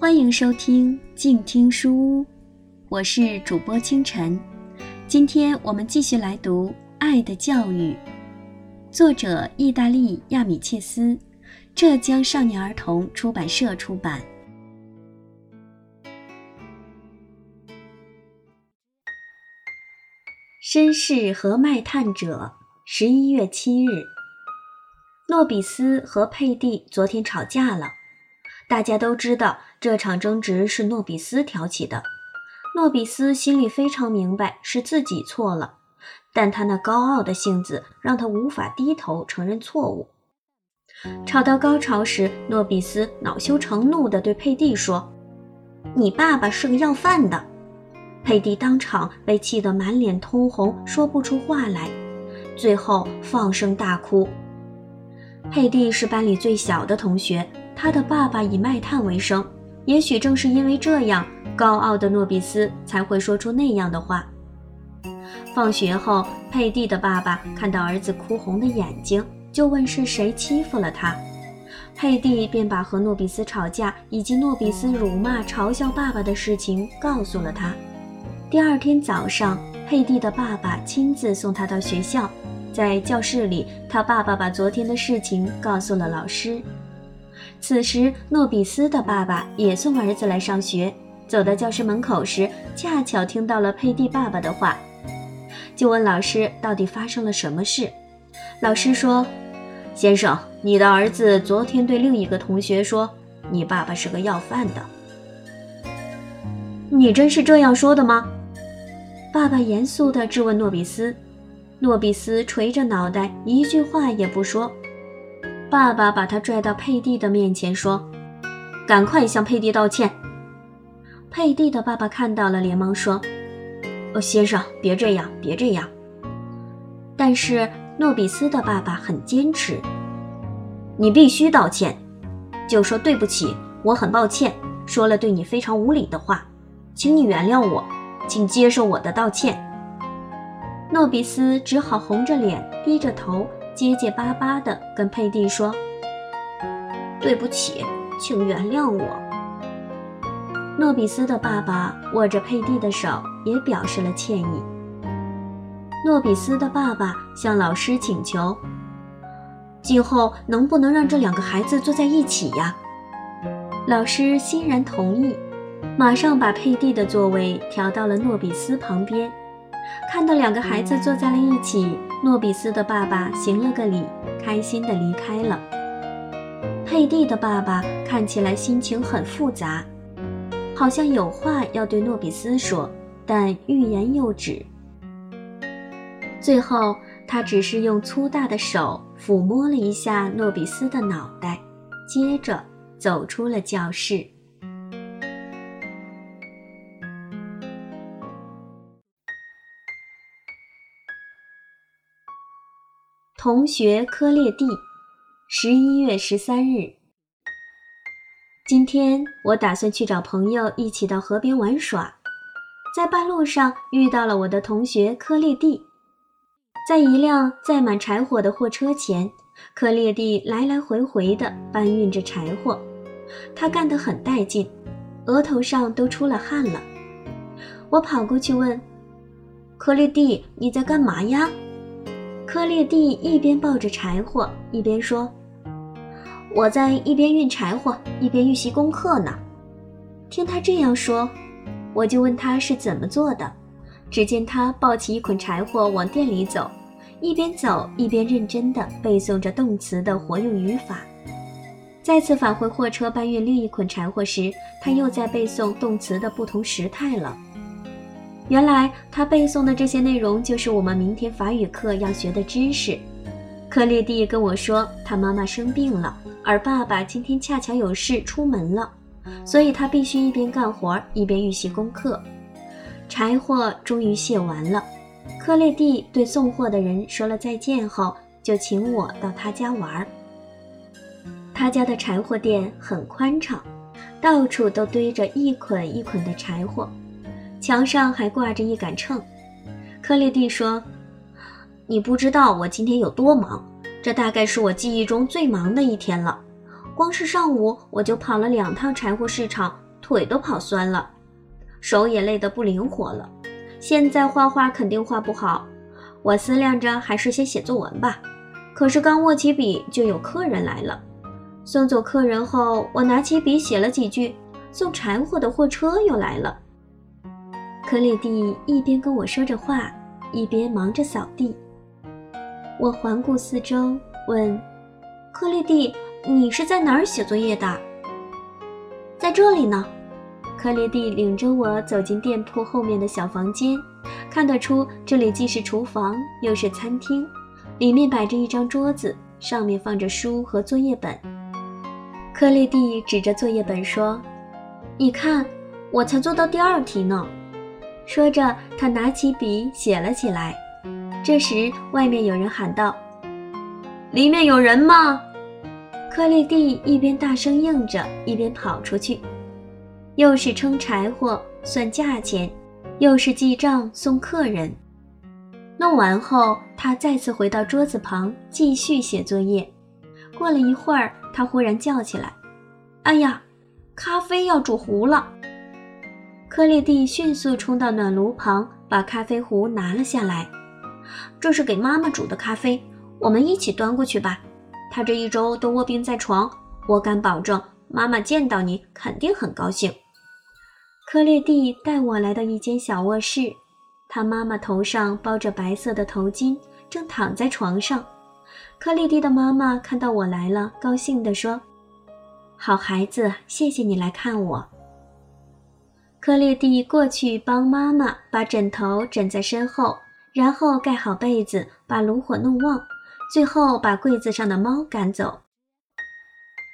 欢迎收听静听书屋，我是主播清晨。今天我们继续来读《爱的教育》，作者意大利亚米切斯，浙江少年儿童出版社出版。绅士和卖炭者，十一月七日，诺比斯和佩蒂昨天吵架了。大家都知道这场争执是诺比斯挑起的。诺比斯心里非常明白是自己错了，但他那高傲的性子让他无法低头承认错误。吵到高潮时，诺比斯恼羞成怒地对佩蒂说：“你爸爸是个要饭的。”佩蒂当场被气得满脸通红，说不出话来，最后放声大哭。佩蒂是班里最小的同学。他的爸爸以卖炭为生，也许正是因为这样，高傲的诺比斯才会说出那样的话。放学后，佩蒂的爸爸看到儿子哭红的眼睛，就问是谁欺负了他。佩蒂便把和诺比斯吵架以及诺比斯辱骂、嘲笑爸爸的事情告诉了他。第二天早上，佩蒂的爸爸亲自送他到学校，在教室里，他爸爸把昨天的事情告诉了老师。此时，诺比斯的爸爸也送儿子来上学。走到教室门口时，恰巧听到了佩蒂爸爸的话，就问老师到底发生了什么事。老师说：“先生，你的儿子昨天对另一个同学说，你爸爸是个要饭的。你真是这样说的吗？”爸爸严肃地质问诺比斯。诺比斯垂着脑袋，一句话也不说。爸爸把他拽到佩蒂的面前，说：“赶快向佩蒂道歉。”佩蒂的爸爸看到了，连忙说：“哦，先生，别这样，别这样。”但是诺比斯的爸爸很坚持：“你必须道歉，就说对不起，我很抱歉，说了对你非常无礼的话，请你原谅我，请接受我的道歉。”诺比斯只好红着脸，低着头。结结巴巴地跟佩蒂说：“对不起，请原谅我。”诺比斯的爸爸握着佩蒂的手，也表示了歉意。诺比斯的爸爸向老师请求：“今后能不能让这两个孩子坐在一起呀？”老师欣然同意，马上把佩蒂的座位调到了诺比斯旁边。看到两个孩子坐在了一起，诺比斯的爸爸行了个礼，开心地离开了。佩蒂的爸爸看起来心情很复杂，好像有话要对诺比斯说，但欲言又止。最后，他只是用粗大的手抚摸了一下诺比斯的脑袋，接着走出了教室。同学科列蒂，十一月十三日。今天我打算去找朋友一起到河边玩耍，在半路上遇到了我的同学科列蒂。在一辆载满柴火的货车前，科列蒂来来回回地搬运着柴火，他干得很带劲，额头上都出了汗了。我跑过去问：“科列蒂，你在干嘛呀？”科列蒂一边抱着柴火，一边说：“我在一边运柴火，一边预习功课呢。”听他这样说，我就问他是怎么做的。只见他抱起一捆柴火往店里走，一边走一边认真地背诵着动词的活用语法。再次返回货车搬运另一捆柴火时，他又在背诵动词的不同时态了。原来他背诵的这些内容就是我们明天法语课要学的知识。克列蒂跟我说，他妈妈生病了，而爸爸今天恰巧有事出门了，所以他必须一边干活一边预习功课。柴火终于卸完了，克列蒂对送货的人说了再见后，就请我到他家玩。他家的柴火店很宽敞，到处都堆着一捆一捆的柴火。墙上还挂着一杆秤，克列蒂说：“你不知道我今天有多忙，这大概是我记忆中最忙的一天了。光是上午我就跑了两趟柴火市场，腿都跑酸了，手也累得不灵活了。现在画画肯定画不好，我思量着还是先写作文吧。可是刚握起笔，就有客人来了。送走客人后，我拿起笔写了几句。送柴火的货车又来了。克列蒂一边跟我说着话，一边忙着扫地。我环顾四周，问：“克列蒂，你是在哪儿写作业的？”“在这里呢。”克列蒂领着我走进店铺后面的小房间，看得出这里既是厨房又是餐厅。里面摆着一张桌子，上面放着书和作业本。克列蒂指着作业本说：“你看，我才做到第二题呢。”说着，他拿起笔写了起来。这时，外面有人喊道：“里面有人吗？”克列蒂一边大声应着，一边跑出去。又是称柴火、算价钱，又是记账、送客人。弄完后，他再次回到桌子旁继续写作业。过了一会儿，他忽然叫起来：“哎呀，咖啡要煮糊了！”克列蒂迅速冲到暖炉旁，把咖啡壶拿了下来。这是给妈妈煮的咖啡，我们一起端过去吧。她这一周都卧病在床，我敢保证，妈妈见到你肯定很高兴。克列蒂带我来到一间小卧室。他妈妈头上包着白色的头巾，正躺在床上。克丽蒂的妈妈看到我来了，高兴地说：“好孩子，谢谢你来看我。”克列蒂过去帮妈妈把枕头枕在身后，然后盖好被子，把炉火弄旺，最后把柜子上的猫赶走。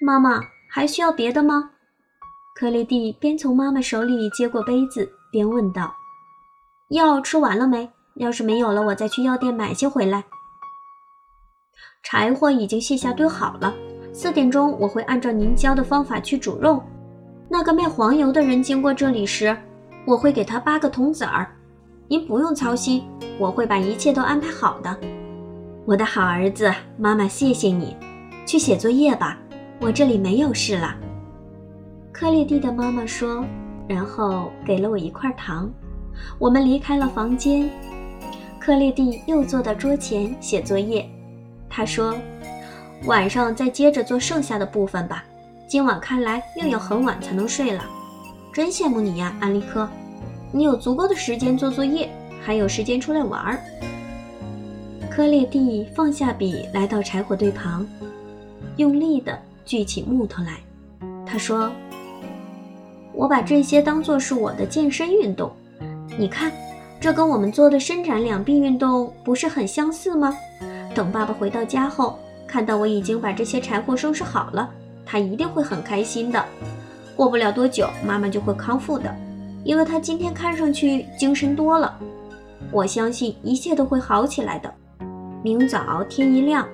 妈妈还需要别的吗？克列蒂边从妈妈手里接过杯子，边问道。药吃完了没？要是没有了，我再去药店买些回来。柴火已经卸下堆好了。四点钟我会按照您教的方法去煮肉。那个卖黄油的人经过这里时，我会给他八个铜子儿。您不用操心，我会把一切都安排好的。我的好儿子，妈妈谢谢你。去写作业吧，我这里没有事了。克利蒂的妈妈说，然后给了我一块糖。我们离开了房间，克列蒂又坐到桌前写作业。他说：“晚上再接着做剩下的部分吧。今晚看来又要很晚才能睡了。真羡慕你呀，安利科，你有足够的时间做作业，还有时间出来玩儿。”克列蒂放下笔，来到柴火堆旁，用力地锯起木头来。他说：“我把这些当做是我的健身运动。”你看，这跟我们做的伸展两臂运动不是很相似吗？等爸爸回到家后，看到我已经把这些柴火收拾好了，他一定会很开心的。过不了多久，妈妈就会康复的，因为她今天看上去精神多了。我相信一切都会好起来的。明早天一亮，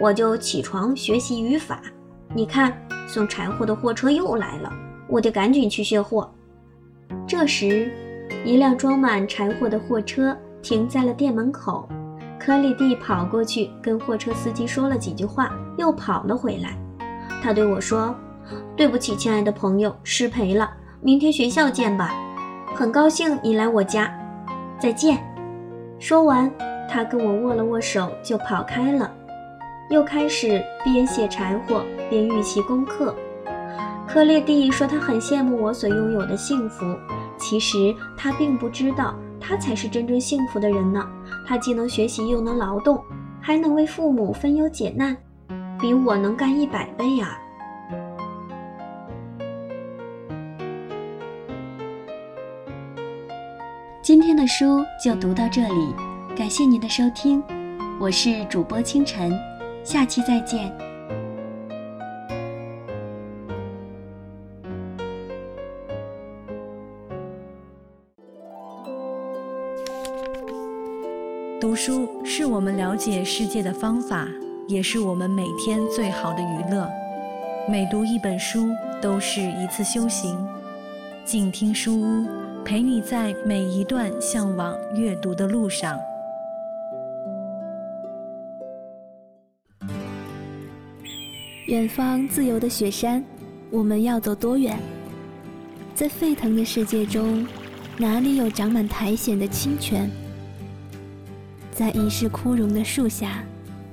我就起床学习语法。你看，送柴火的货车又来了，我得赶紧去卸货。这时。一辆装满柴火的货车停在了店门口，克里蒂跑过去跟货车司机说了几句话，又跑了回来。他对我说：“对不起，亲爱的朋友，失陪了。明天学校见吧。很高兴你来我家，再见。”说完，他跟我握了握手就跑开了，又开始边写柴火边预习功课。克列蒂说他很羡慕我所拥有的幸福。其实他并不知道，他才是真正幸福的人呢。他既能学习，又能劳动，还能为父母分忧解难，比我能干一百倍呀！今天的书就读到这里，感谢您的收听，我是主播清晨，下期再见。读书是我们了解世界的方法，也是我们每天最好的娱乐。每读一本书都是一次修行。静听书屋，陪你在每一段向往阅读的路上。远方自由的雪山，我们要走多远？在沸腾的世界中，哪里有长满苔藓的清泉？在已是枯荣的树下，